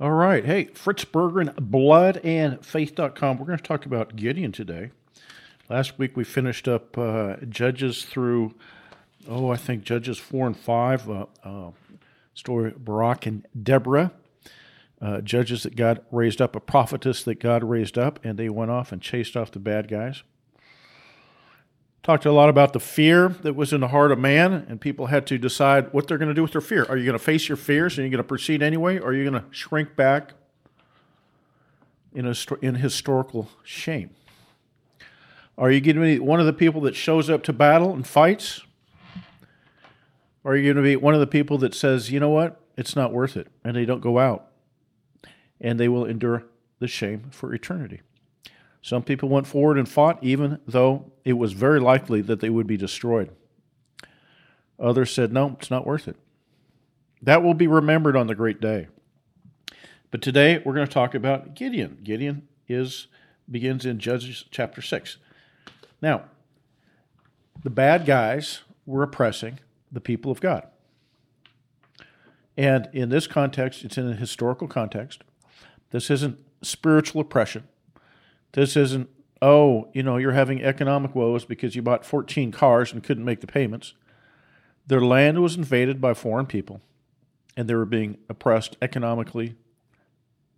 All right. Hey, Fritz Berggren, bloodandfaith.com. We're going to talk about Gideon today. Last week we finished up uh, Judges through, oh, I think Judges 4 and 5, uh, uh, story Barak and Deborah. Uh, judges that God raised up, a prophetess that God raised up, and they went off and chased off the bad guys. Talked a lot about the fear that was in the heart of man, and people had to decide what they're going to do with their fear. Are you going to face your fears and you're going to proceed anyway, or are you going to shrink back in, a, in historical shame? Are you going to be one of the people that shows up to battle and fights? Or are you going to be one of the people that says, you know what, it's not worth it, and they don't go out, and they will endure the shame for eternity? Some people went forward and fought, even though it was very likely that they would be destroyed. Others said, no, it's not worth it. That will be remembered on the great day. But today we're going to talk about Gideon. Gideon is begins in Judges chapter 6. Now, the bad guys were oppressing the people of God. And in this context, it's in a historical context. This isn't spiritual oppression. This isn't, oh, you know, you're having economic woes because you bought 14 cars and couldn't make the payments. Their land was invaded by foreign people, and they were being oppressed economically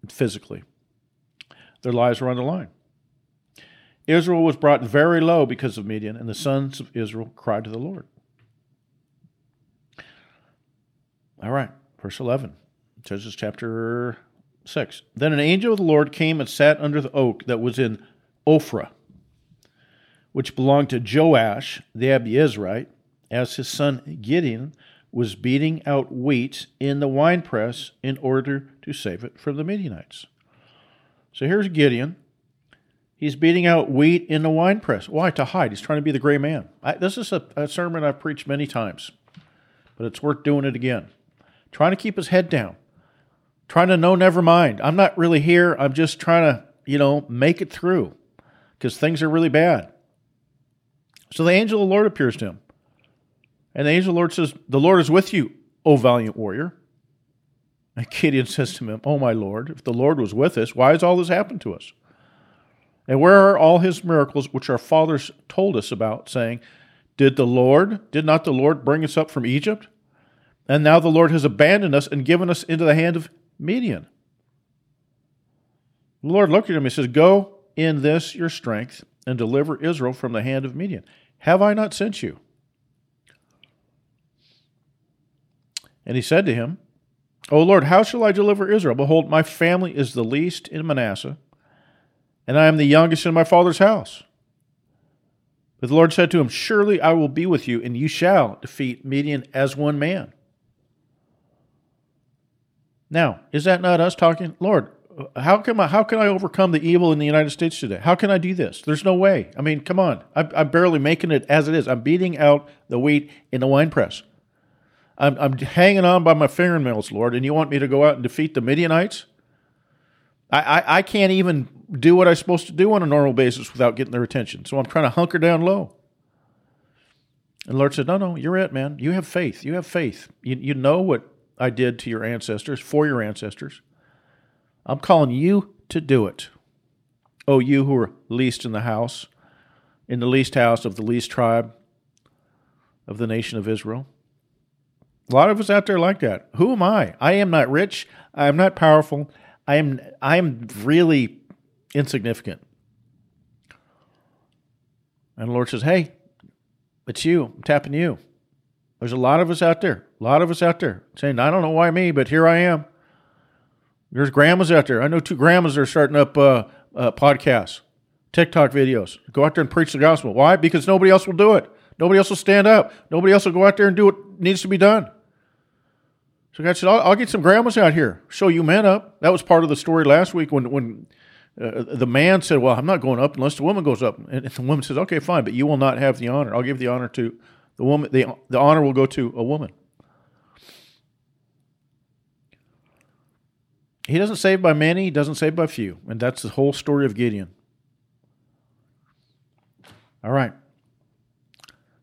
and physically. Their lives were on the line. Israel was brought very low because of Midian, and the sons of Israel cried to the Lord. All right, verse 11, Judges chapter 6. Then an angel of the Lord came and sat under the oak that was in Ophrah, which belonged to Joash the Abiezrite, as his son Gideon was beating out wheat in the winepress in order to save it from the Midianites. So here's Gideon. He's beating out wheat in the winepress. Why? To hide. He's trying to be the gray man. I, this is a, a sermon I've preached many times, but it's worth doing it again. Trying to keep his head down trying to know, never mind. I'm not really here. I'm just trying to, you know, make it through because things are really bad. So the angel of the Lord appears to him. And the angel of the Lord says, The Lord is with you, O valiant warrior. And Gideon says to him, Oh, my Lord, if the Lord was with us, why has all this happened to us? And where are all his miracles which our fathers told us about, saying, Did the Lord, did not the Lord bring us up from Egypt? And now the Lord has abandoned us and given us into the hand of Midian. The Lord looked at him and says, Go in this your strength and deliver Israel from the hand of Midian. Have I not sent you? And he said to him, O Lord, how shall I deliver Israel? Behold, my family is the least in Manasseh, and I am the youngest in my father's house. But the Lord said to him, Surely I will be with you, and you shall defeat Midian as one man. Now, is that not us talking? Lord, how can I, how can I overcome the evil in the United States today? How can I do this? There's no way. I mean, come on. I'm, I'm barely making it as it is. I'm beating out the wheat in the wine press. I'm, I'm hanging on by my fingernails, Lord, and you want me to go out and defeat the Midianites? I, I, I can't even do what I'm supposed to do on a normal basis without getting their attention. So I'm trying to hunker down low. And Lord said, No, no, you're it, man. You have faith. You have faith. You, you know what I did to your ancestors, for your ancestors. I'm calling you to do it. Oh, you who are least in the house, in the least house of the least tribe of the nation of Israel. A lot of us out there like that. Who am I? I am not rich. I am not powerful. I am I am really insignificant. And the Lord says, Hey, it's you. I'm tapping you. There's a lot of us out there, a lot of us out there saying, I don't know why me, but here I am. There's grandmas out there. I know two grandmas are starting up uh, uh, podcasts, TikTok videos. Go out there and preach the gospel. Why? Because nobody else will do it. Nobody else will stand up. Nobody else will go out there and do what needs to be done. So God said, I'll, I'll get some grandmas out here, show you men up. That was part of the story last week when, when uh, the man said, Well, I'm not going up unless the woman goes up. And the woman says, Okay, fine, but you will not have the honor. I'll give the honor to the woman, the, the honor will go to a woman. He doesn't save by many, he doesn't save by few. And that's the whole story of Gideon. All right.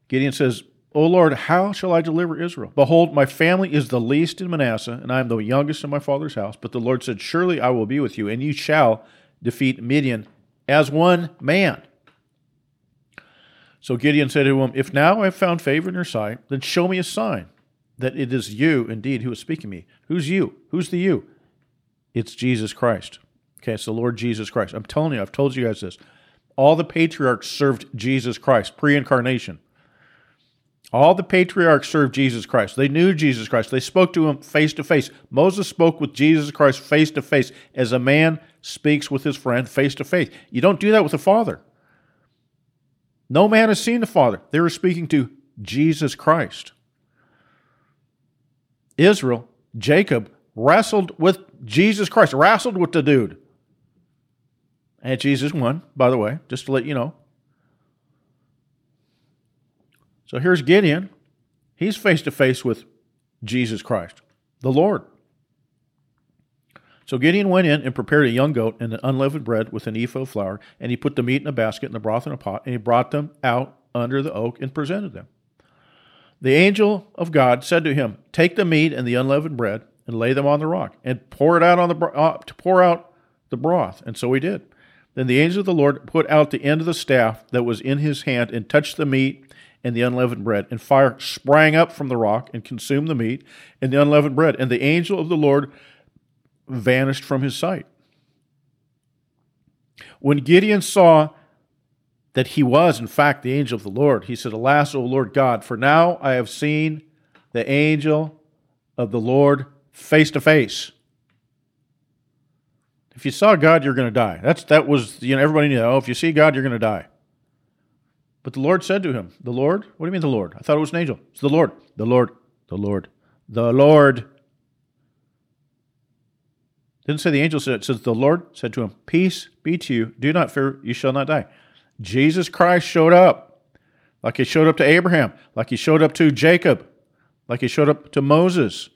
Gideon says, O Lord, how shall I deliver Israel? Behold, my family is the least in Manasseh, and I am the youngest in my father's house. But the Lord said, Surely I will be with you, and you shall defeat Midian as one man. So Gideon said to him, If now I have found favor in your sight, then show me a sign that it is you indeed who is speaking to me. Who's you? Who's the you? It's Jesus Christ. Okay, it's the Lord Jesus Christ. I'm telling you, I've told you guys this. All the patriarchs served Jesus Christ, pre incarnation. All the patriarchs served Jesus Christ. They knew Jesus Christ. They spoke to him face to face. Moses spoke with Jesus Christ face to face as a man speaks with his friend face to face. You don't do that with the Father. No man has seen the Father. They were speaking to Jesus Christ. Israel, Jacob, wrestled with Jesus Christ, wrestled with the dude. And Jesus won, by the way, just to let you know. So here's Gideon. He's face to face with Jesus Christ, the Lord. So Gideon went in and prepared a young goat and an unleavened bread with an ephah of flour, and he put the meat in a basket and the broth in a pot, and he brought them out under the oak and presented them. The angel of God said to him, "Take the meat and the unleavened bread and lay them on the rock, and pour it out on the uh, to pour out the broth." And so he did. Then the angel of the Lord put out the end of the staff that was in his hand and touched the meat and the unleavened bread. And fire sprang up from the rock and consumed the meat and the unleavened bread. And the angel of the Lord vanished from his sight. When Gideon saw that he was, in fact, the angel of the Lord, he said, Alas, O Lord God, for now I have seen the angel of the Lord face to face. If you saw God, you're going to die. That's that was you know everybody knew. Oh, if you see God, you're going to die. But the Lord said to him, The Lord? What do you mean the Lord? I thought it was an angel. It's the Lord. The Lord. The Lord. The Lord. Didn't say the angel said it. says the Lord said to him, Peace be to you. Do not fear, you shall not die. Jesus Christ showed up. Like he showed up to Abraham, like he showed up to Jacob, like he showed up to Moses,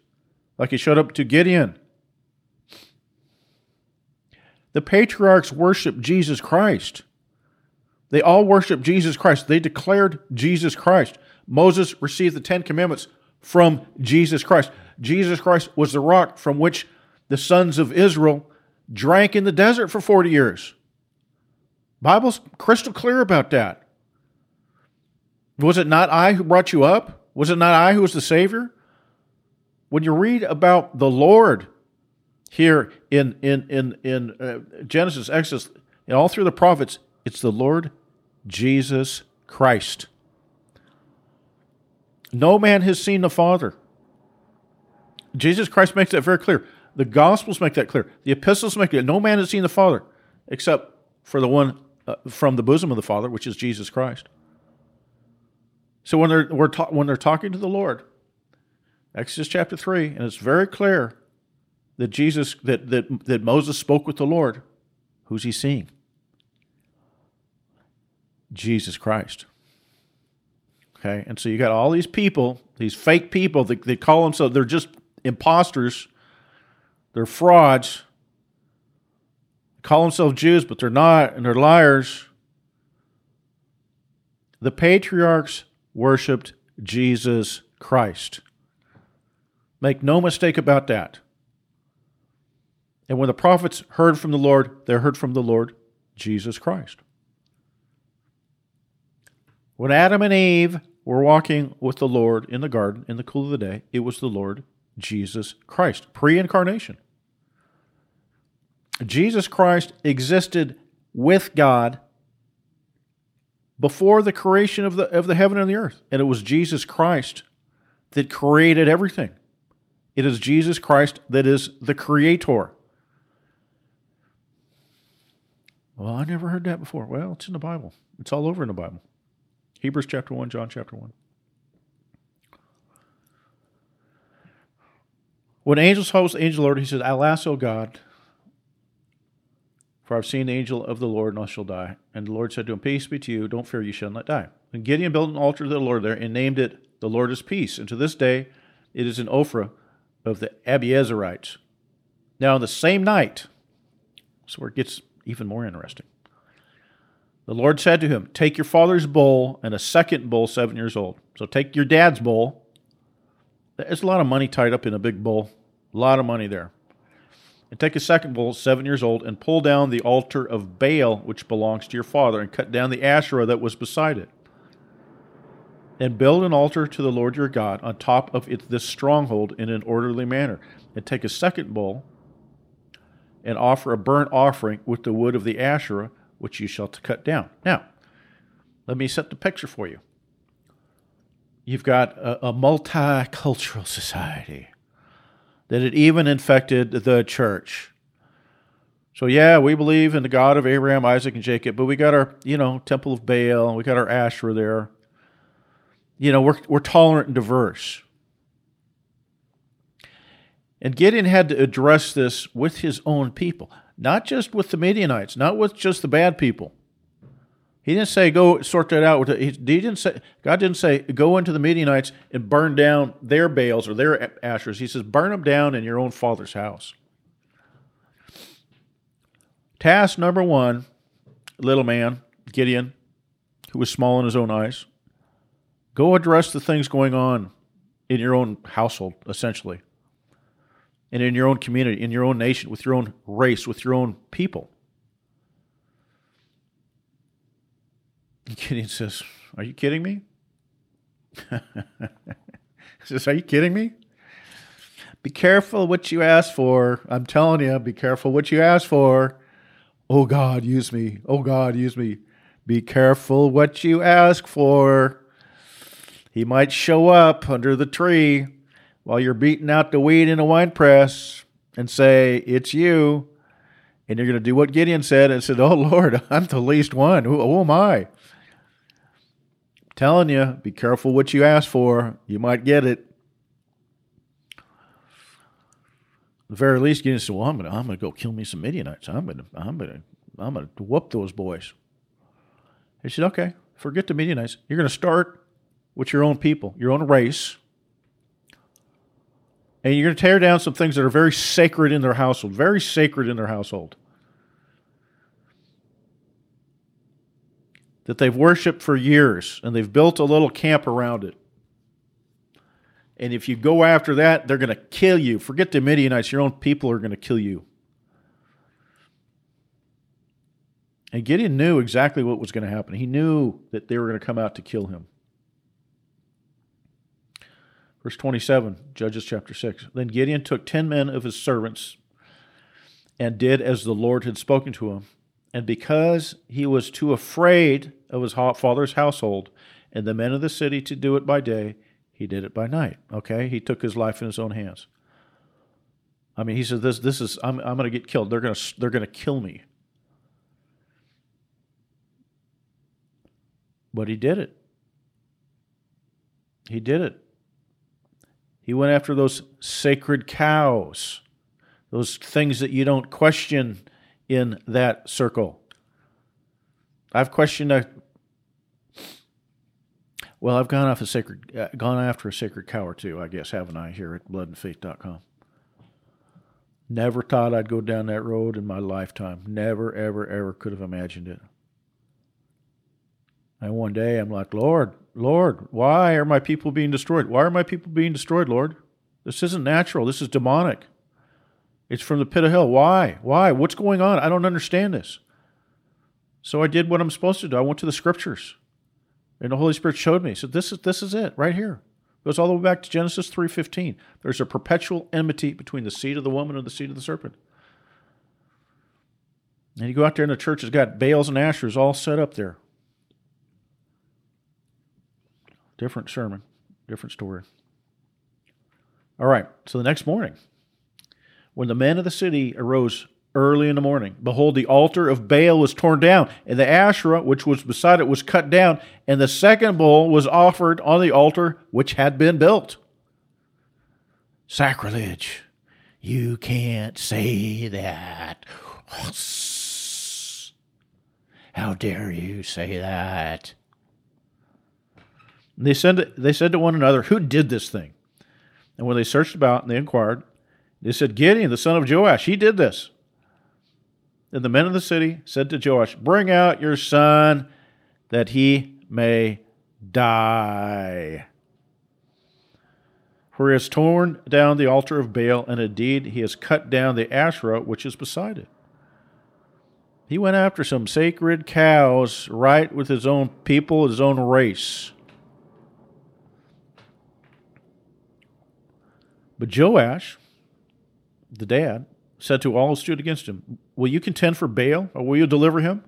like he showed up to Gideon. The patriarchs worshiped Jesus Christ. They all worshiped Jesus Christ. They declared Jesus Christ. Moses received the Ten Commandments from Jesus Christ. Jesus Christ was the rock from which the sons of Israel drank in the desert for 40 years. Bible's crystal clear about that. Was it not I who brought you up? Was it not I who was the Savior? When you read about the Lord here in, in, in, in uh, Genesis, Exodus, and all through the prophets, it's the Lord Jesus Christ. No man has seen the Father. Jesus Christ makes that very clear. The Gospels make that clear. The epistles make it. No man has seen the Father except for the one uh, from the bosom of the Father, which is Jesus Christ. So when they're ta- when they're talking to the Lord, Exodus chapter three, and it's very clear that Jesus that that that Moses spoke with the Lord. Who's he seeing? Jesus Christ. Okay, and so you got all these people, these fake people that they call themselves, they're just imposters, they're frauds, they call themselves Jews, but they're not, and they're liars. The patriarchs worshiped Jesus Christ. Make no mistake about that. And when the prophets heard from the Lord, they heard from the Lord Jesus Christ. When Adam and Eve were walking with the Lord in the garden in the cool of the day, it was the Lord Jesus Christ, pre incarnation. Jesus Christ existed with God before the creation of the, of the heaven and the earth. And it was Jesus Christ that created everything. It is Jesus Christ that is the creator. Well, I never heard that before. Well, it's in the Bible, it's all over in the Bible. Hebrews chapter 1, John chapter 1. When angels saw the angel Lord, he said, Alas, O God, for I've seen the angel of the Lord, and I shall die. And the Lord said to him, Peace be to you, don't fear, you shall not die. And Gideon built an altar to the Lord there, and named it, The Lord is Peace. And to this day, it is an Ophrah of the Abiezerites. Now, on the same night, so where it gets even more interesting. The Lord said to him, Take your father's bull and a second bull seven years old. So take your dad's bull. There's a lot of money tied up in a big bull. A lot of money there. And take a second bull, seven years old, and pull down the altar of Baal, which belongs to your father, and cut down the Asherah that was beside it. And build an altar to the Lord your God on top of it, this stronghold in an orderly manner. And take a second bull and offer a burnt offering with the wood of the Asherah which you shall cut down. Now, let me set the picture for you. You've got a, a multicultural society that had even infected the church. So yeah, we believe in the God of Abraham, Isaac, and Jacob, but we got our, you know, Temple of Baal, we got our Asherah there. You know, we're we're tolerant and diverse. And Gideon had to address this with his own people not just with the Midianites, not with just the bad people. He didn't say go sort that out. He didn't say God didn't say go into the Midianites and burn down their Baals or their ashes. He says burn them down in your own father's house. Task number one, little man Gideon, who was small in his own eyes, go address the things going on in your own household, essentially and in your own community, in your own nation, with your own race, with your own people. Gideon says, Are you kidding me? he says, Are you kidding me? Be careful what you ask for. I'm telling you, be careful what you ask for. Oh God, use me. Oh God, use me. Be careful what you ask for. He might show up under the tree while you're beating out the weed in a wine press and say, It's you. And you're going to do what Gideon said and said, Oh Lord, I'm the least one. Who, who am I? I'm telling you, be careful what you ask for. You might get it. At the very least, Gideon said, Well, I'm gonna I'm gonna go kill me some Midianites. I'm gonna I'm gonna I'm gonna whoop those boys. He said, Okay, forget the Midianites. You're gonna start with your own people, your own race and you're going to tear down some things that are very sacred in their household, very sacred in their household. That they've worshiped for years and they've built a little camp around it. And if you go after that, they're going to kill you. Forget the Midianites, your own people are going to kill you. And Gideon knew exactly what was going to happen. He knew that they were going to come out to kill him. Verse 27, Judges chapter 6. Then Gideon took ten men of his servants and did as the Lord had spoken to him. And because he was too afraid of his father's household and the men of the city to do it by day, he did it by night. Okay? He took his life in his own hands. I mean, he said, "This, this is. I'm, I'm going to get killed. They're going to, they're going to kill me." But he did it. He did it. He went after those sacred cows, those things that you don't question in that circle. I've questioned a well, I've gone off a sacred, uh, gone after a sacred cow or two, I guess, haven't I? Here at bloodandfaith.com. Never thought I'd go down that road in my lifetime. Never, ever, ever could have imagined it. And one day I'm like, Lord, Lord, why are my people being destroyed? Why are my people being destroyed, Lord? This isn't natural. This is demonic. It's from the pit of hell. Why? Why? What's going on? I don't understand this. So I did what I'm supposed to do. I went to the scriptures. And the Holy Spirit showed me. So this is this is it right here. It goes all the way back to Genesis 3:15. There's a perpetual enmity between the seed of the woman and the seed of the serpent. And you go out there and the church it's got Baals and Ashers all set up there. Different sermon, different story. All right, so the next morning, when the men of the city arose early in the morning, behold, the altar of Baal was torn down, and the Asherah which was beside it was cut down, and the second bull was offered on the altar which had been built. Sacrilege. You can't say that. How dare you say that? They said, they said to one another, Who did this thing? And when they searched about and they inquired, they said, Gideon, the son of Joash, he did this. Then the men of the city said to Joash, Bring out your son that he may die. For he has torn down the altar of Baal, and indeed he has cut down the Asherah which is beside it. He went after some sacred cows right with his own people, his own race. But Joash, the dad, said to all who stood against him, Will you contend for Baal, or will you deliver him?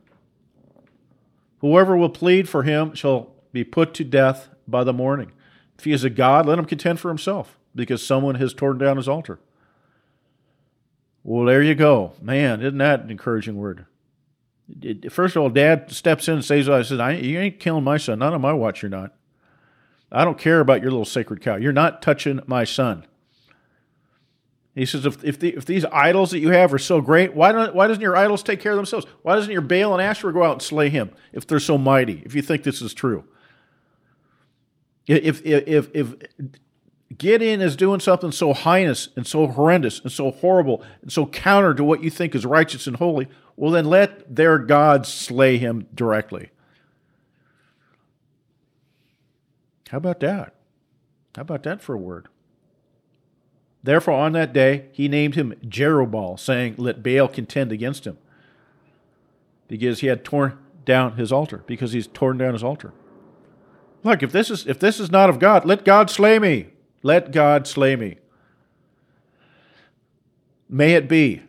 Whoever will plead for him shall be put to death by the morning. If he is a god, let him contend for himself, because someone has torn down his altar. Well, there you go. Man, isn't that an encouraging word? First of all, dad steps in and says, I said, You ain't killing my son. Not on my watch, you're not. I don't care about your little sacred cow. You're not touching my son. He says, if, if, the, if these idols that you have are so great, why, don't, why doesn't your idols take care of themselves? Why doesn't your Baal and Asherah go out and slay him if they're so mighty, if you think this is true? If, if, if, if Gideon is doing something so heinous and so horrendous and so horrible and so counter to what you think is righteous and holy, well, then let their gods slay him directly. How about that? How about that for a word? Therefore, on that day, he named him Jerubbaal, saying, Let Baal contend against him. Because he had torn down his altar, because he's torn down his altar. Look, if this is if this is not of God, let God slay me. Let God slay me. May it be.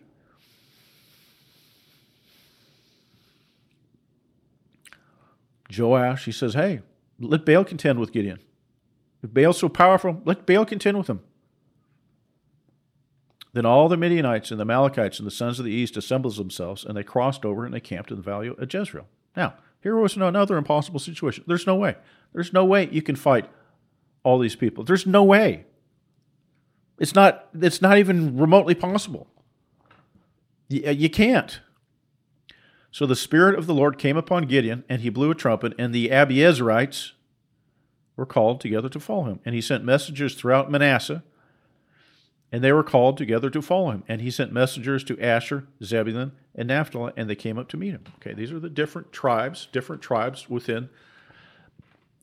Joash, he says, Hey, let Baal contend with Gideon. If Baal's so powerful, let Baal contend with him. Then all the Midianites and the Amalekites and the sons of the east assembled themselves, and they crossed over and they camped in the valley of Jezreel. Now, here was another impossible situation. There's no way. There's no way you can fight all these people. There's no way. It's not. It's not even remotely possible. You, uh, you can't. So the spirit of the Lord came upon Gideon, and he blew a trumpet, and the Abiezrites were called together to follow him. And he sent messengers throughout Manasseh and they were called together to follow him. And he sent messengers to Asher, Zebulun, and Naphtali, and they came up to meet him. Okay, these are the different tribes, different tribes within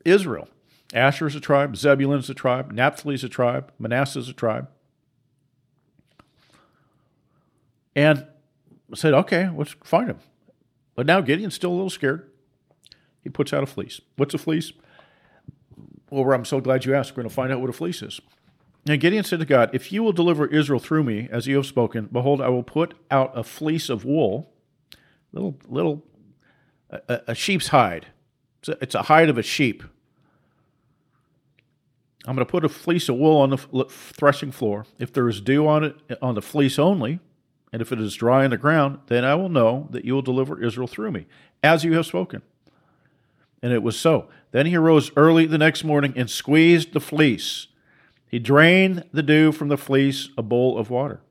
Israel. Asher is a tribe, Zebulun is a tribe, Naphtali is a tribe, Manasseh is a tribe. And said, okay, let's find him. But now Gideon's still a little scared. He puts out a fleece. What's a fleece? Well, I'm so glad you asked. We're going to find out what a fleece is. And Gideon said to God, If you will deliver Israel through me, as you have spoken, behold, I will put out a fleece of wool, little, little, a, a sheep's hide. It's a, it's a hide of a sheep. I'm going to put a fleece of wool on the threshing floor. If there is dew on it, on the fleece only, and if it is dry on the ground, then I will know that you will deliver Israel through me, as you have spoken. And it was so. Then he arose early the next morning and squeezed the fleece he drained the dew from the fleece, a bowl of water.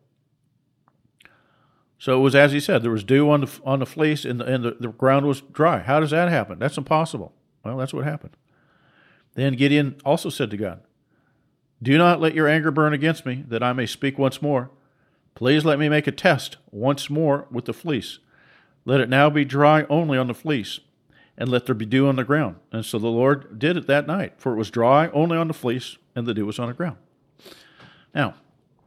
So it was as he said, there was dew on the, on the fleece and, the, and the, the ground was dry. How does that happen? That's impossible. Well, that's what happened. Then Gideon also said to God, Do not let your anger burn against me, that I may speak once more. Please let me make a test once more with the fleece. Let it now be dry only on the fleece, and let there be dew on the ground. And so the Lord did it that night, for it was dry only on the fleece, and the dew was on the ground. Now,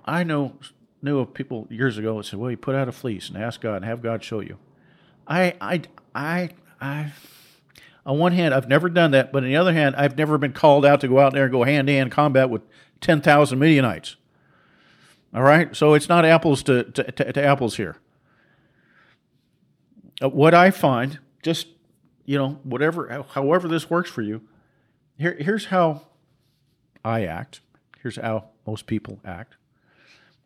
I know knew of people years ago that said, "Well, you put out a fleece and ask God and have God show you." I, I, I, I. On one hand, I've never done that, but on the other hand, I've never been called out to go out there and go hand to hand combat with ten thousand Midianites. All right, so it's not apples to, to, to, to apples here. Uh, what I find, just you know, whatever, however this works for you, here, here's how I act. Here's how most people act.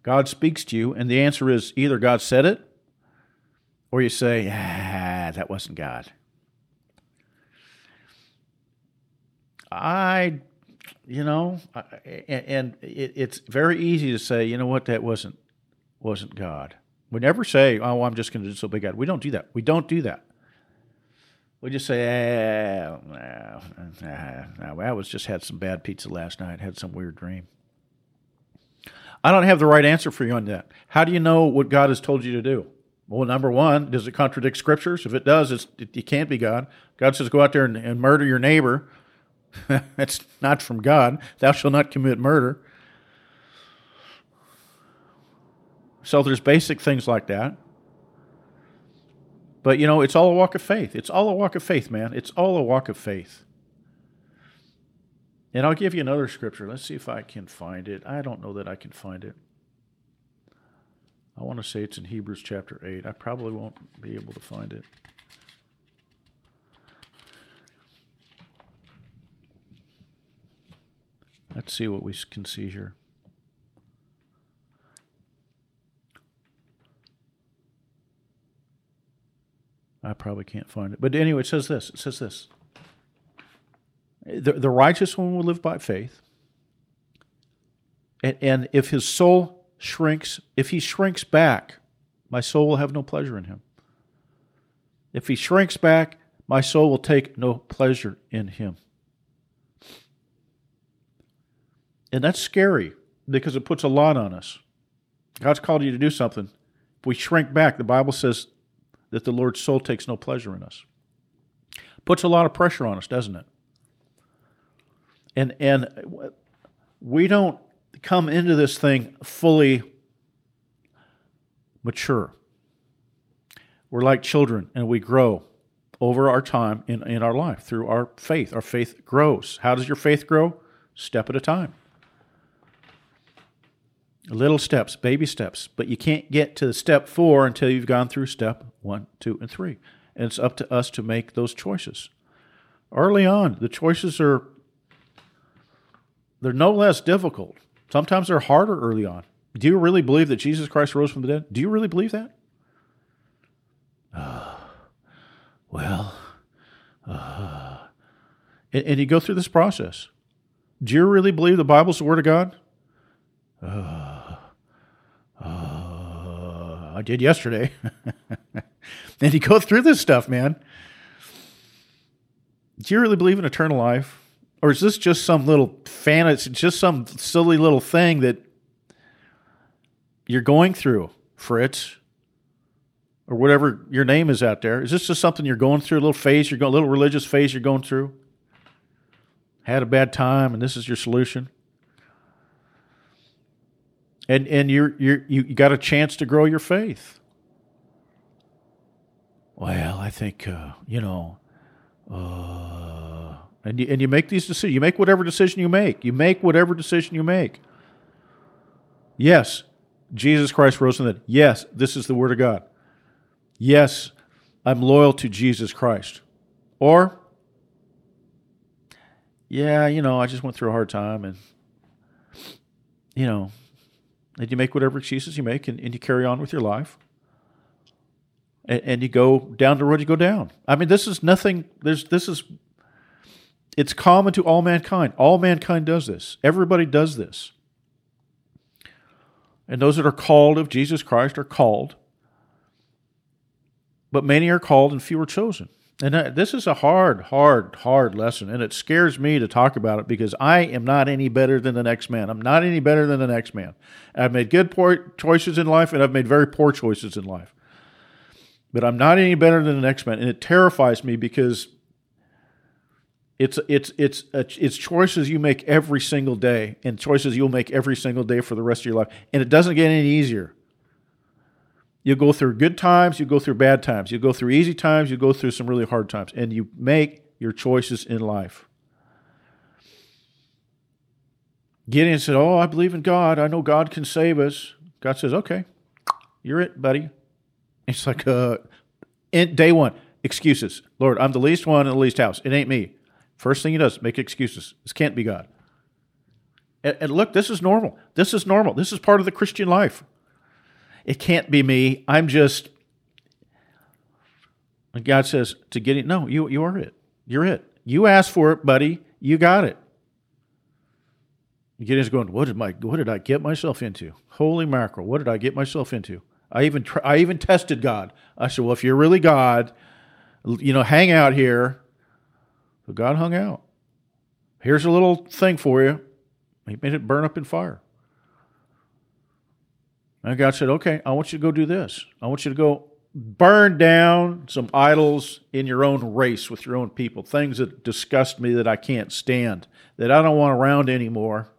God speaks to you, and the answer is either God said it, or you say, ah, that wasn't God. I, you know, and it's very easy to say, you know what, that wasn't wasn't God. We never say, oh, I'm just going to disobey God. We don't do that. We don't do that. We just say, eh, nah, I was just had some bad pizza last night, had some weird dream. I don't have the right answer for you on that. How do you know what God has told you to do? Well, number one, does it contradict scriptures? If it does, it's, it, it can't be God. God says, go out there and, and murder your neighbor. That's not from God. Thou shalt not commit murder. So there's basic things like that. But you know, it's all a walk of faith. It's all a walk of faith, man. It's all a walk of faith. And I'll give you another scripture. Let's see if I can find it. I don't know that I can find it. I want to say it's in Hebrews chapter 8. I probably won't be able to find it. Let's see what we can see here. I probably can't find it. But anyway, it says this. It says this. The, the righteous one will live by faith. And, and if his soul shrinks, if he shrinks back, my soul will have no pleasure in him. If he shrinks back, my soul will take no pleasure in him. And that's scary because it puts a lot on us. God's called you to do something. If we shrink back, the Bible says that the Lord's soul takes no pleasure in us. Puts a lot of pressure on us, doesn't it? And and we don't come into this thing fully mature. We're like children and we grow over our time in, in our life through our faith. Our faith grows. How does your faith grow? Step at a time. Little steps, baby steps. But you can't get to step four until you've gone through step one, two, and three. And it's up to us to make those choices. Early on, the choices are they're no less difficult. Sometimes they're harder early on. Do you really believe that Jesus Christ rose from the dead? Do you really believe that? Uh, well, uh, and, and, you go through this process. Do you really believe the Bible's the Word of God? Uh, I did yesterday. and you go through this stuff, man. Do you really believe in eternal life? Or is this just some little fantasy, just some silly little thing that you're going through, Fritz? Or whatever your name is out there. Is this just something you're going through, a little phase, you're going, a little religious phase you're going through? Had a bad time and this is your solution? And and you're you're you got a chance to grow your faith. Well, I think uh, you know, uh, and you and you make these decisions. You make whatever decision you make. You make whatever decision you make. Yes, Jesus Christ rose from the dead. Yes, this is the Word of God. Yes, I'm loyal to Jesus Christ. Or, yeah, you know, I just went through a hard time and, you know, and you make whatever excuses you make and, and you carry on with your life. And, and, you go down the road you go down. I mean, this is nothing, there's, this is, it's common to all mankind. All mankind does this. Everybody does this. And those that are called of Jesus Christ are called. But many are called and few are chosen. And this is a hard, hard, hard lesson. And it scares me to talk about it because I am not any better than the next man. I'm not any better than the next man. I've made good poor choices in life and I've made very poor choices in life. But I'm not any better than the next man. And it terrifies me because it's, it's, it's, it's choices you make every single day and choices you'll make every single day for the rest of your life. And it doesn't get any easier. You go through good times, you go through bad times, you go through easy times, you go through some really hard times, and you make your choices in life. Gideon said, Oh, I believe in God. I know God can save us. God says, Okay, you're it, buddy. It's like, uh, in day one, excuses. Lord, I'm the least one in the least house. It ain't me. First thing he does, make excuses. This can't be God. And, and look, this is normal. This is normal. This is part of the Christian life. It can't be me. I'm just. And God says to get it. No, you, you are it. You're it. You asked for it, buddy. You got it. Gideon's going, what did my what did I get myself into? Holy mackerel! What did I get myself into? I even I even tested God. I said, well, if you're really God, you know, hang out here. So God hung out. Here's a little thing for you. He made it burn up in fire. And God said, okay, I want you to go do this. I want you to go burn down some idols in your own race with your own people, things that disgust me that I can't stand, that I don't want around anymore.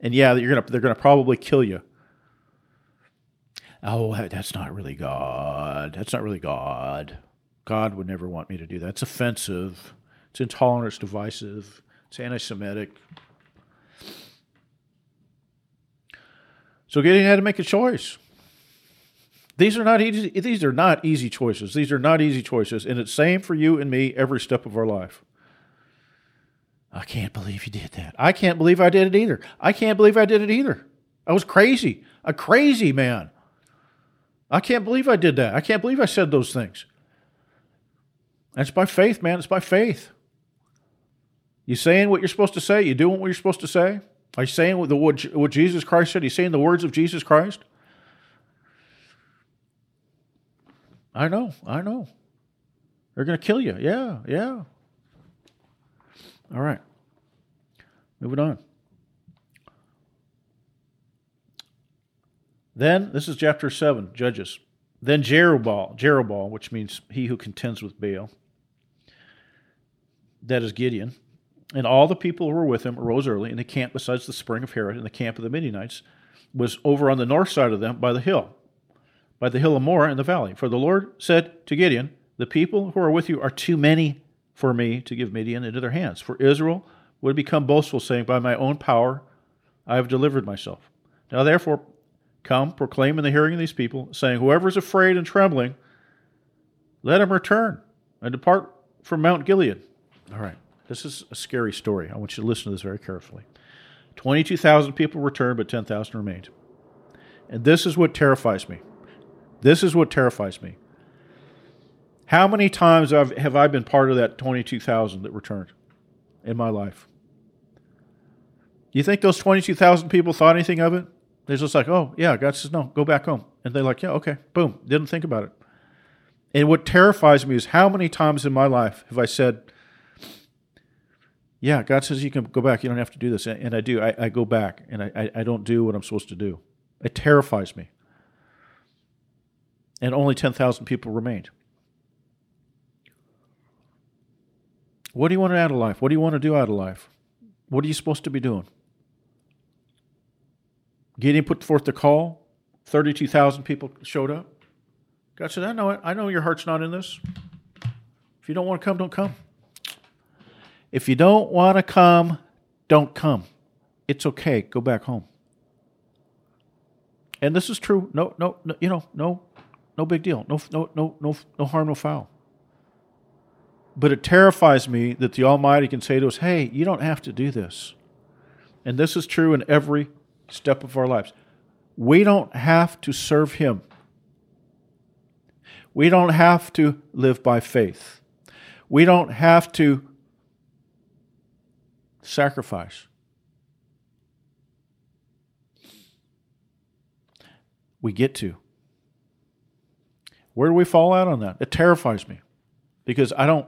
And yeah, you're gonna, they're going to probably kill you. Oh, that's not really God. That's not really God. God would never want me to do that. It's offensive. It's intolerant. It's divisive. It's anti Semitic. So Gideon had to make a choice. These are not easy. These are not easy choices. These are not easy choices, and it's same for you and me every step of our life. I can't believe you did that. I can't believe I did it either. I can't believe I did it either. I was crazy, a crazy man. I can't believe I did that. I can't believe I said those things. That's by faith, man. It's by faith. You saying what you're supposed to say? You doing what you're supposed to say? Are you saying what, what Jesus Christ said? Are you saying the words of Jesus Christ? I know, I know. They're going to kill you. Yeah, yeah. All right. Moving on. Then, this is chapter 7, Judges. Then Jerubbaal, Jerubbaal, which means he who contends with Baal, that is Gideon, and all the people who were with him arose early, and the camp besides the spring of Harod and the camp of the Midianites was over on the north side of them by the hill, by the hill of Moreh in the valley. For the Lord said to Gideon, The people who are with you are too many for me to give Midian into their hands. For Israel would become boastful, saying, By my own power I have delivered myself. Now therefore, come, proclaim in the hearing of these people, saying, Whoever is afraid and trembling, let him return and depart from Mount Gilead. All right. This is a scary story. I want you to listen to this very carefully. 22,000 people returned, but 10,000 remained. And this is what terrifies me. This is what terrifies me. How many times have I been part of that 22,000 that returned in my life? You think those 22,000 people thought anything of it? They're just like, oh, yeah, God says, no, go back home. And they're like, yeah, okay, boom, didn't think about it. And what terrifies me is how many times in my life have I said, yeah, God says you can go back. You don't have to do this. And I do. I, I go back and I, I don't do what I'm supposed to do. It terrifies me. And only 10,000 people remained. What do you want out of life? What do you want to do out of life? What are you supposed to be doing? Gideon put forth the call. 32,000 people showed up. God said, I know it. I know your heart's not in this. If you don't want to come, don't come. If you don't want to come, don't come. It's okay. Go back home. And this is true. No, no, no you know, no, no big deal. No, no, no, no, no harm, no foul. But it terrifies me that the Almighty can say to us, "Hey, you don't have to do this." And this is true in every step of our lives. We don't have to serve Him. We don't have to live by faith. We don't have to sacrifice. We get to. Where do we fall out on that? It terrifies me because I don't,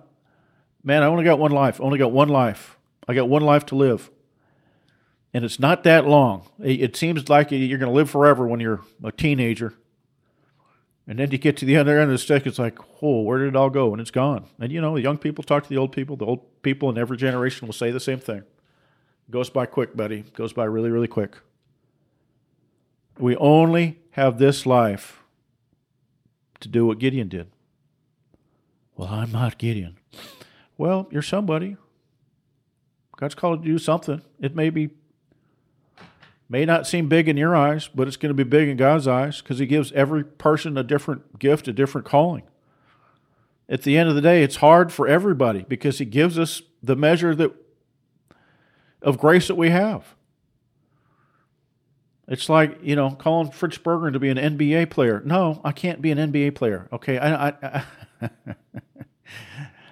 man, I only got one life. I only got one life. I got one life to live. And it's not that long. It seems like you're going to live forever when you're a teenager. And then you get to the other end of the stick, it's like, oh, where did it all go? And it's gone. And you know, the young people talk to the old people. The old people in every generation will say the same thing. Goes by quick, buddy. Goes by really, really quick. We only have this life to do what Gideon did. Well, I'm not Gideon. Well, you're somebody. God's called you to do something. It may be may not seem big in your eyes, but it's going to be big in God's eyes because He gives every person a different gift, a different calling. At the end of the day, it's hard for everybody because He gives us the measure that of grace that we have. It's like you know calling Fritz Berggren to be an NBA player. No, I can't be an NBA player. Okay, I, I, I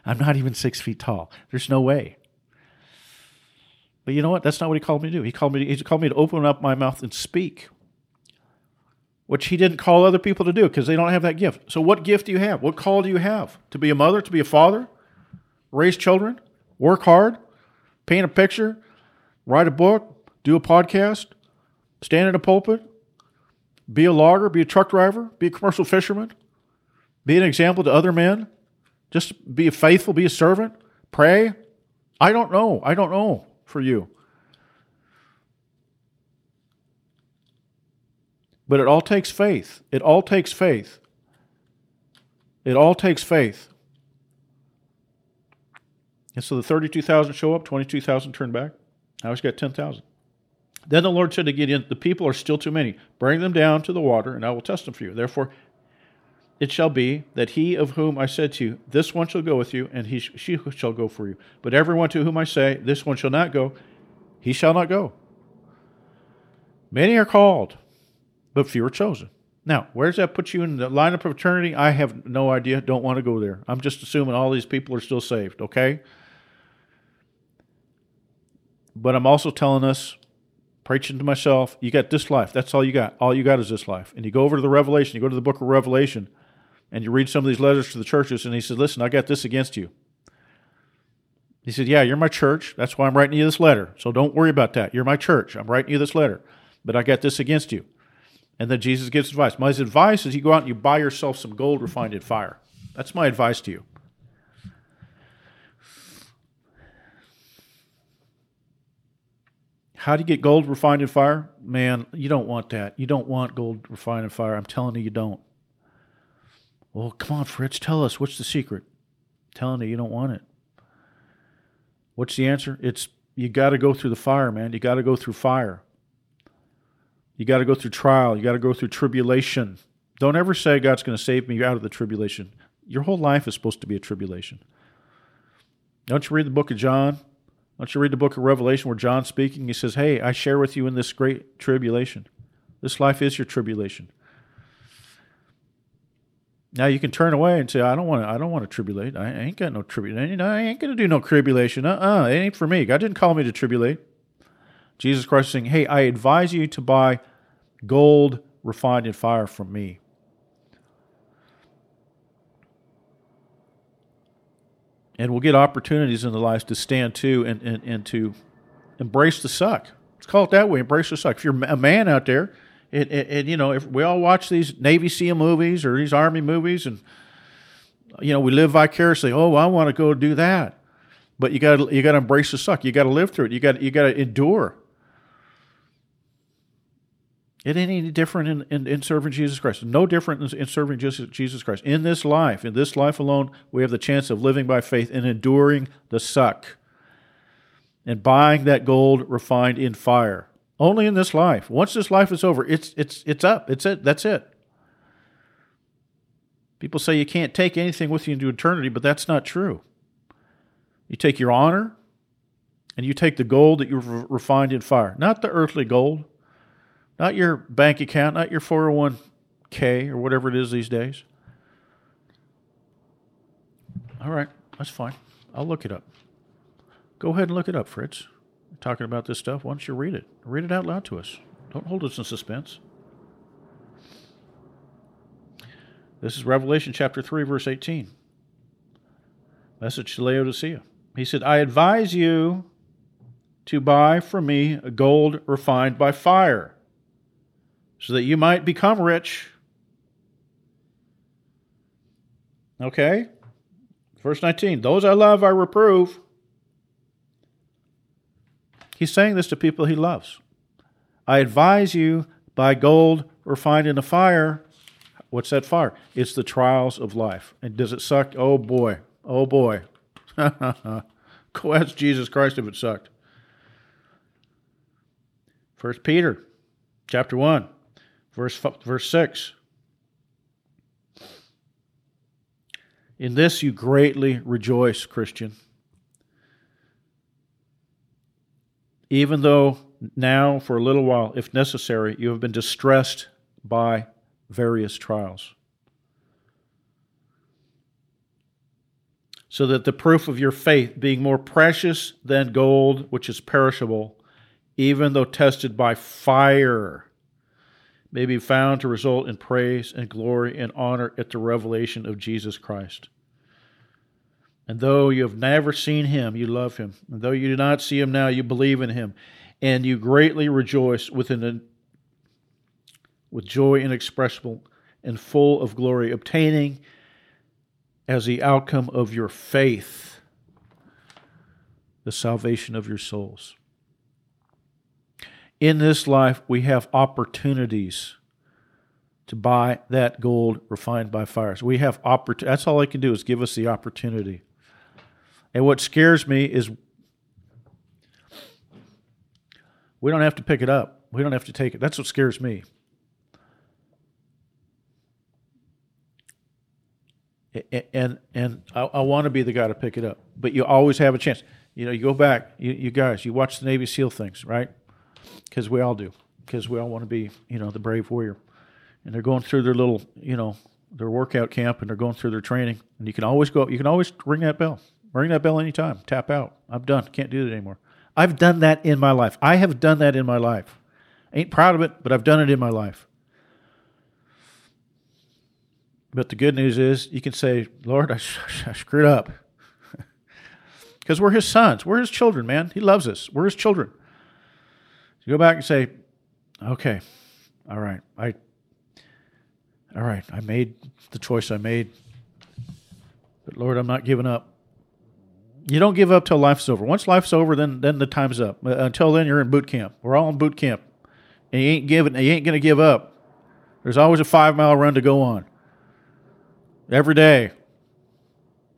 I'm not even six feet tall. There's no way. But you know what? That's not what he called me to do. He called me. He called me to open up my mouth and speak, which he didn't call other people to do because they don't have that gift. So, what gift do you have? What call do you have? To be a mother? To be a father? Raise children? Work hard? Paint a picture? Write a book? Do a podcast? Stand in a pulpit? Be a logger? Be a truck driver? Be a commercial fisherman? Be an example to other men? Just be faithful, be a servant, pray? I don't know. I don't know for you. But it all takes faith. It all takes faith. It all takes faith. And so the 32,000 show up, 22,000 turn back. Now he's got 10,000. Then the Lord said to Gideon, The people are still too many. Bring them down to the water, and I will test them for you. Therefore, it shall be that he of whom I said to you, This one shall go with you, and he she shall go for you. But everyone to whom I say, This one shall not go, he shall not go. Many are called, but few are chosen. Now, where does that put you in the lineup of eternity? I have no idea. Don't want to go there. I'm just assuming all these people are still saved, okay? But I'm also telling us, preaching to myself, you got this life. That's all you got. All you got is this life. And you go over to the Revelation, you go to the book of Revelation, and you read some of these letters to the churches, and he said, Listen, I got this against you. He said, Yeah, you're my church. That's why I'm writing you this letter. So don't worry about that. You're my church. I'm writing you this letter. But I got this against you. And then Jesus gives advice. My advice is you go out and you buy yourself some gold refined in fire. That's my advice to you. How do you get gold refined in fire? Man, you don't want that. You don't want gold refined in fire. I'm telling you, you don't. Well, come on, Fritz, tell us what's the secret. I'm telling you, you don't want it. What's the answer? It's you got to go through the fire, man. You got to go through fire. You got to go through trial. You got to go through tribulation. Don't ever say God's going to save me out of the tribulation. Your whole life is supposed to be a tribulation. Don't you read the book of John? Don't you read the book of Revelation where John's speaking? He says, Hey, I share with you in this great tribulation. This life is your tribulation. Now you can turn away and say, I don't want to, I don't want to tribulate. I ain't got no tribulation. I ain't going to do no tribulation. Uh-uh. It ain't for me. God didn't call me to tribulate. Jesus Christ is saying, Hey, I advise you to buy gold refined in fire from me. and we'll get opportunities in the life to stand to and, and, and to embrace the suck. Let's call it that way. Embrace the suck. If you're a man out there, and, and, and, you know, if we all watch these Navy SEAL movies or these Army movies, and you know, we live vicariously. Oh, I want to go do that, but you got you got to embrace the suck. You got to live through it. You got you got to endure. It ain't any different in, in, in, serving Jesus Christ. No different in, in serving Jesus Christ. In this life, in this life alone, we have the chance of living by faith and enduring the suck and buying that gold refined in fire. Only in this life. Once this life is over, it's it's it's up. It's it. That's it. People say you can't take anything with you into eternity, but that's not true. You take your honor and you take the gold that you've refined in fire, not the earthly gold not your bank account, not your 401k or whatever it is these days. All right, that's fine. I'll look it up. Go ahead and look it up, Fritz. Talking about this stuff. Why don't you read it? Read it out loud to us. Don't hold us in suspense. This is Revelation chapter 3, verse 18. Message to Laodicea. He said, I advise you to buy from me gold refined by fire so that you might become rich. Okay? Verse 19 Those I love, I reprove. He's saying this to people he loves. I advise you by gold refined in the fire. What's that fire? It's the trials of life. And does it suck? Oh boy. Oh boy. Go ask Jesus Christ if it sucked. First Peter chapter 1. Verse, verse 6. In this you greatly rejoice, Christian. Even though now, for a little while, if necessary, you have been distressed by various trials. So that the proof of your faith, being more precious than gold, which is perishable, even though tested by fire, may be found to result in praise and glory and honor at the revelation of Jesus Christ. And though you have never seen him, you love him. And though you do not see him now, you believe in him. And you greatly rejoice within with joy inexpressible and full of glory, obtaining as the outcome of your faith, the salvation of your souls. In this life, we have opportunities to buy that gold refined by fire. So we have opportunity. That's all I can do is give us the opportunity. And what scares me is we don't have to pick it up. We don't have to take it. That's what scares me. And and I, I want to be the guy to pick it up, but you always have a chance. You know, you go back, you, you guys, you watch the Navy SEAL things, right? Because we all do. Because we all want to be, you know, the brave warrior and they're going through their little, you know, their workout camp and they're going through their training. And you can always go, you can always ring that bell. Ring that bell anytime. Tap out. I'm done. Can't do it anymore. I've done that in my life. I have done that in my life. Ain't proud of it, but I've done it in my life. But the good news is you can say, Lord, I, I screwed up. Because we're his sons. We're his children, man. He loves us. We're his children. You go back and say, okay, all right, I all right, I made the choice I made. But Lord, I'm not giving up. You don't give up till life's over. Once life's over, then then the time's up. Uh, until then, you're in boot camp. We're all in boot camp, and you ain't giving. You ain't to give up. There's always a five mile run to go on. Every day.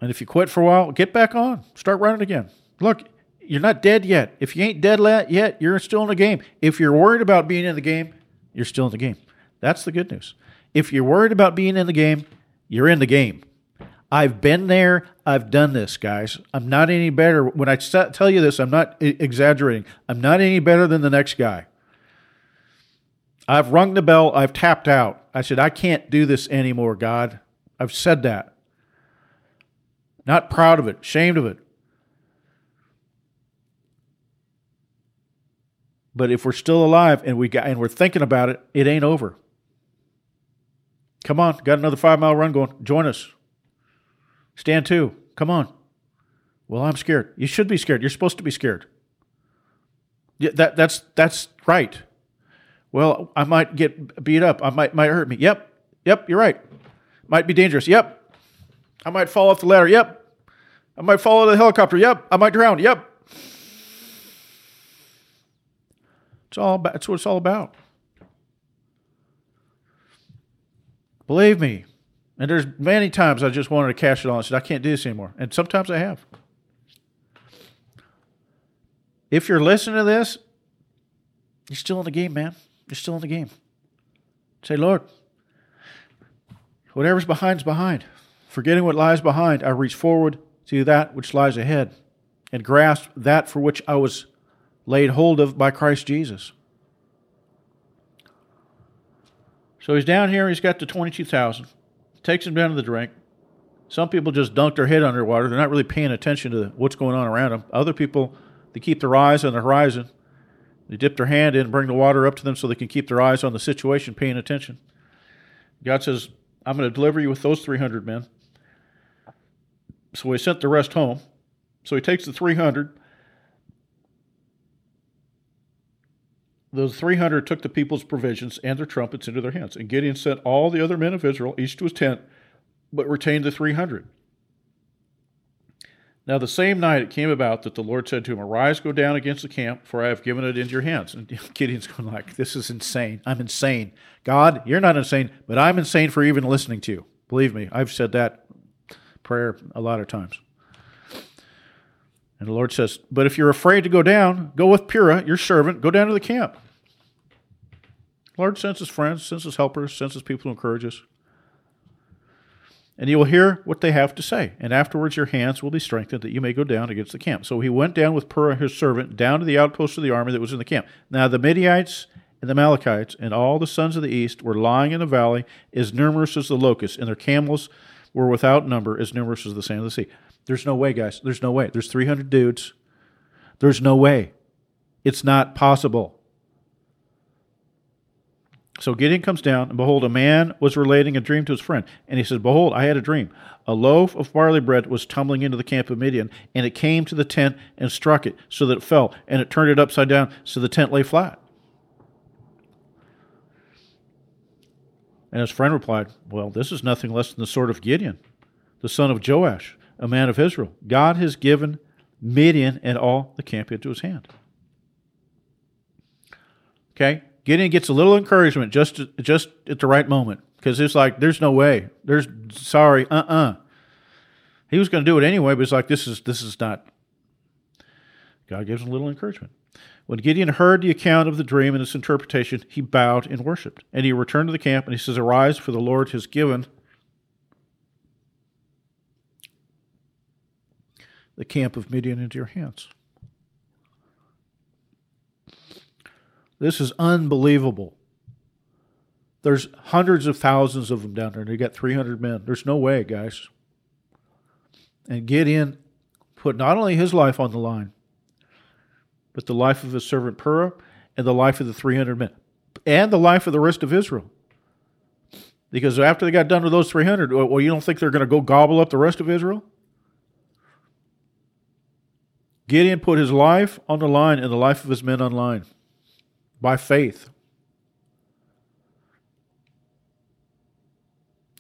And if you quit for a while, get back on. Start running again. Look, you're not dead yet. If you ain't dead yet, you're still in the game. If you're worried about being in the game, you're still in the game. That's the good news. If you're worried about being in the game, you're in the game. I've been there. I've done this, guys. I'm not any better. When I tell you this, I'm not exaggerating. I'm not any better than the next guy. I've rung the bell. I've tapped out. I said, I can't do this anymore, God. I've said that. Not proud of it, ashamed of it. But if we're still alive and we got and we're thinking about it, it ain't over. Come on, got another five mile run going. Join us. Stand two. Come on. Well, I'm scared. You should be scared. You're supposed to be scared. Yeah, that that's that's right. Well, I might get beat up. I might might hurt me. Yep. Yep, you're right. Might be dangerous. Yep. I might fall off the ladder. Yep. I might fall out of the helicopter. Yep. I might drown. Yep. It's all about, that's what it's all about. Believe me. And there's many times I just wanted to cash it on and said, I can't do this anymore. And sometimes I have. If you're listening to this, you're still in the game, man. You're still in the game. Say, Lord, whatever's behind's behind. Forgetting what lies behind, I reach forward to that which lies ahead and grasp that for which I was laid hold of by Christ Jesus. So he's down here, he's got the 22,000. Takes them down to the drink. Some people just dunk their head underwater. They're not really paying attention to what's going on around them. Other people, they keep their eyes on the horizon. They dip their hand in bring the water up to them so they can keep their eyes on the situation, paying attention. God says, I'm going to deliver you with those 300 men. So he sent the rest home. So he takes the 300 those 300 took the people's provisions and their trumpets into their hands. And Gideon sent all the other men of Israel, each to his tent, but retained the 300. Now, the same night it came about that the Lord said to him, Arise, go down against the camp, for I have given it into your hands. And Gideon's going like, This is insane. I'm insane. God, you're not insane, but I'm insane for even listening to you. Believe me, I've said that prayer a lot of times. And the Lord says, But if you're afraid to go down, go with Purah, your servant, go down to the camp. Lord sends his friends, sends his helpers, sends his people to encourage us. And you will hear what they have to say. And afterwards your hands will be strengthened that you may go down against the camp. So he went down with Purah his servant down to the outpost of the army that was in the camp. Now the Midianites and the Amalekites and all the sons of the east were lying in the valley as numerous as the locusts, and their camels were without number as numerous as the sand of the sea. There's no way, guys. There's no way. There's 300 dudes. There's no way. It's not possible. So Gideon comes down, and behold, a man was relating a dream to his friend. And he says, Behold, I had a dream. A loaf of barley bread was tumbling into the camp of Midian, and it came to the tent and struck it, so that it fell, and it turned it upside down, so the tent lay flat. And his friend replied, Well, this is nothing less than the sword of Gideon. the son of Joash, a man of Israel. God has given Midian and all the camp into his hand. Okay? Gideon gets a little encouragement just just at the right moment because it's like there's no way. There's sorry, uh uh-uh. uh He was going to do it anyway, but it's like this is this is not. God gives him a little encouragement. When Gideon heard the account of the dream and its interpretation, he bowed and worshipped. And he returned to the camp and he says, Arise, for the Lord has given the camp of Midian into your hands. This is unbelievable. There's hundreds of thousands of them down there, and they got 300 men. There's no way, guys. And Gideon put not only his life on the line, but the life of his servant Purah and the life of the 300 men, and the life of the rest of Israel. Because after they got done with those 300, well, you don't think they're going to go gobble up the rest of Israel? Gideon put his life on the line and the life of his men on line by faith.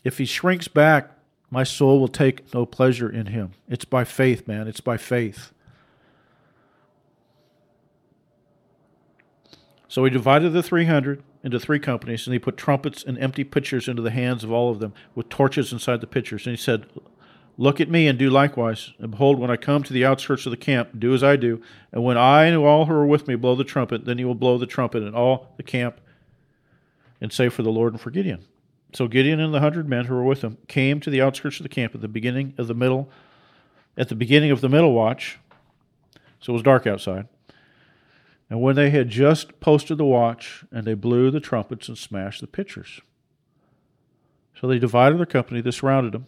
If he shrinks back, my soul will take no pleasure in him. It's by faith, man. It's by faith. So he divided the 300 into three companies, and he put trumpets and empty pitchers into the hands of all of them, with torches inside the pitchers. And he said, Look at me and do likewise. And behold, when I come to the outskirts of the camp, do as I do. And when I and all who are with me blow the trumpet, then you will blow the trumpet in all the camp and say for the Lord and for Gideon. So Gideon and the hundred men who were with him came to the outskirts of the camp at the beginning of the middle, at the beginning of the middle watch. So it was dark outside. And when they had just posted the watch, and they blew the trumpets and smashed the pitchers. So they divided their company, they surrounded them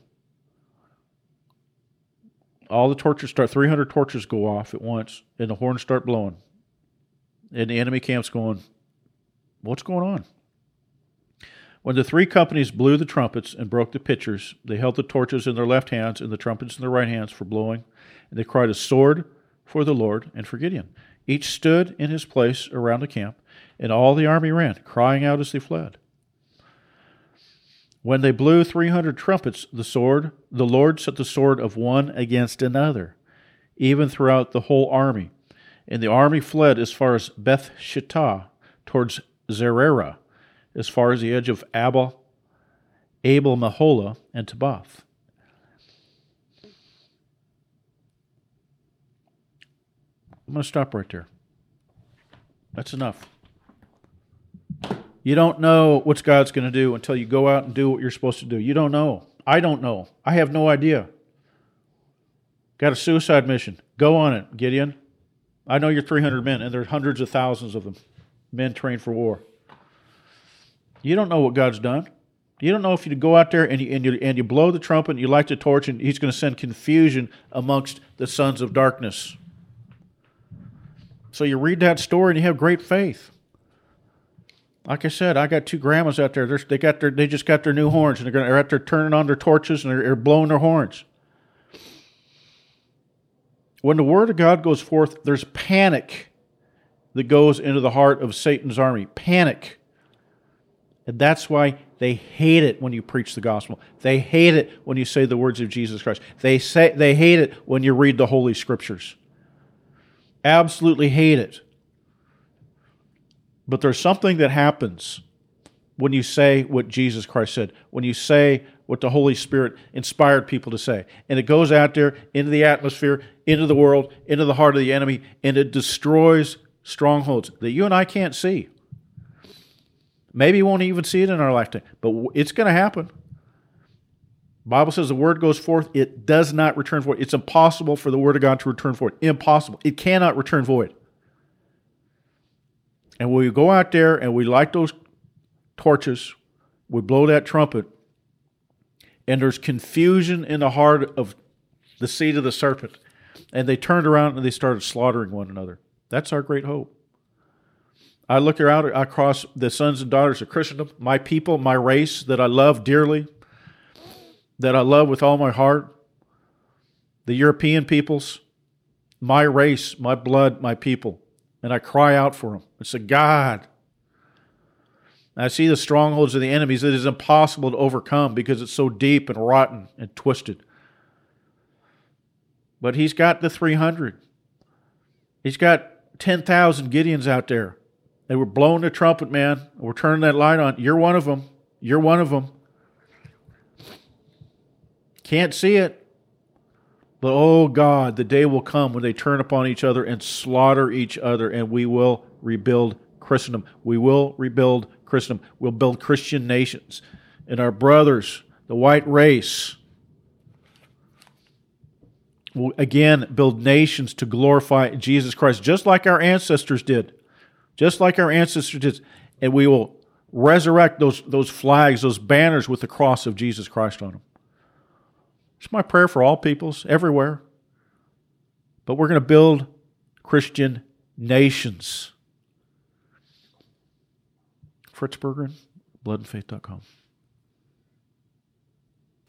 all the torches start 300 torches go off at once and the horns start blowing. And the enemy camp's going what's going on? When the three companies blew the trumpets and broke the pitchers they held the torches in their left hands and the trumpets in their right hands for blowing. And they cried a sword for the lord and for gideon. Each stood in his place around the camp and all the army ran crying out as they fled when they blew 300 trumpets, the sword, the Lord set the sword of one against another, even throughout the whole army. And the army fled as far as Beth Shittah, towards Zererah, as far as the edge of Abel, Abel Meholah, and Tabbath. I'm going to stop right there. That's enough. You don't know what God's going to do until you go out and do what you're supposed to do. You don't know. I don't know. I have no idea. Got a suicide mission. Go on it, Gideon. I know you're 300 men, and there's hundreds of thousands of them, men trained for war. You don't know what God's done. You don't know if you go out there and you, and you, and you blow the trumpet and you light the torch, and He's going to send confusion amongst the sons of darkness. So you read that story and you have great faith. Like I said, I got two grandmas out there. They're, they got their, they just got their new horns, and they're, gonna, they're out there turning on their torches and they're, they're blowing their horns. When the word of God goes forth, there's panic that goes into the heart of Satan's army. Panic. And that's why they hate it when you preach the gospel. They hate it when you say the words of Jesus Christ. They say they hate it when you read the holy scriptures. Absolutely hate it. But there's something that happens when you say what Jesus Christ said, when you say what the Holy Spirit inspired people to say. And it goes out there into the atmosphere, into the world, into the heart of the enemy, and it destroys strongholds that you and I can't see. Maybe won't even see it in our lifetime, but it's going to happen. Bible says the word goes forth, it does not return void. It's impossible for the word of God to return void. Impossible. It cannot return void. And we go out there and we light those torches, we blow that trumpet, and there's confusion in the heart of the seed of the serpent. And they turned around and they started slaughtering one another. That's our great hope. I look out across the sons and daughters of Christendom, my people, my race that I love dearly, that I love with all my heart, the European peoples, my race, my blood, my people and I cry out for them. I say, God. I see the strongholds of the enemies that is impossible to overcome because it's so deep and rotten and twisted. but he's got the 300. He's got 10,000 Gideons out there. They were blowing the trumpet, man. We're turning that light on. You're one of them. You're one of them. Can't see it. But oh God, the day will come when they turn upon each other and slaughter each other, and we will rebuild Christendom. We will rebuild Christendom. We'll build Christian nations. And our brothers, the white race, will again build nations to glorify Jesus Christ, just like our ancestors did. Just like our ancestors did. And we will resurrect those, those flags, those banners with the cross of Jesus Christ on them. It's my prayer for all peoples everywhere. But we're going to build Christian nations. Fritz Berggren, bloodandfaith.com.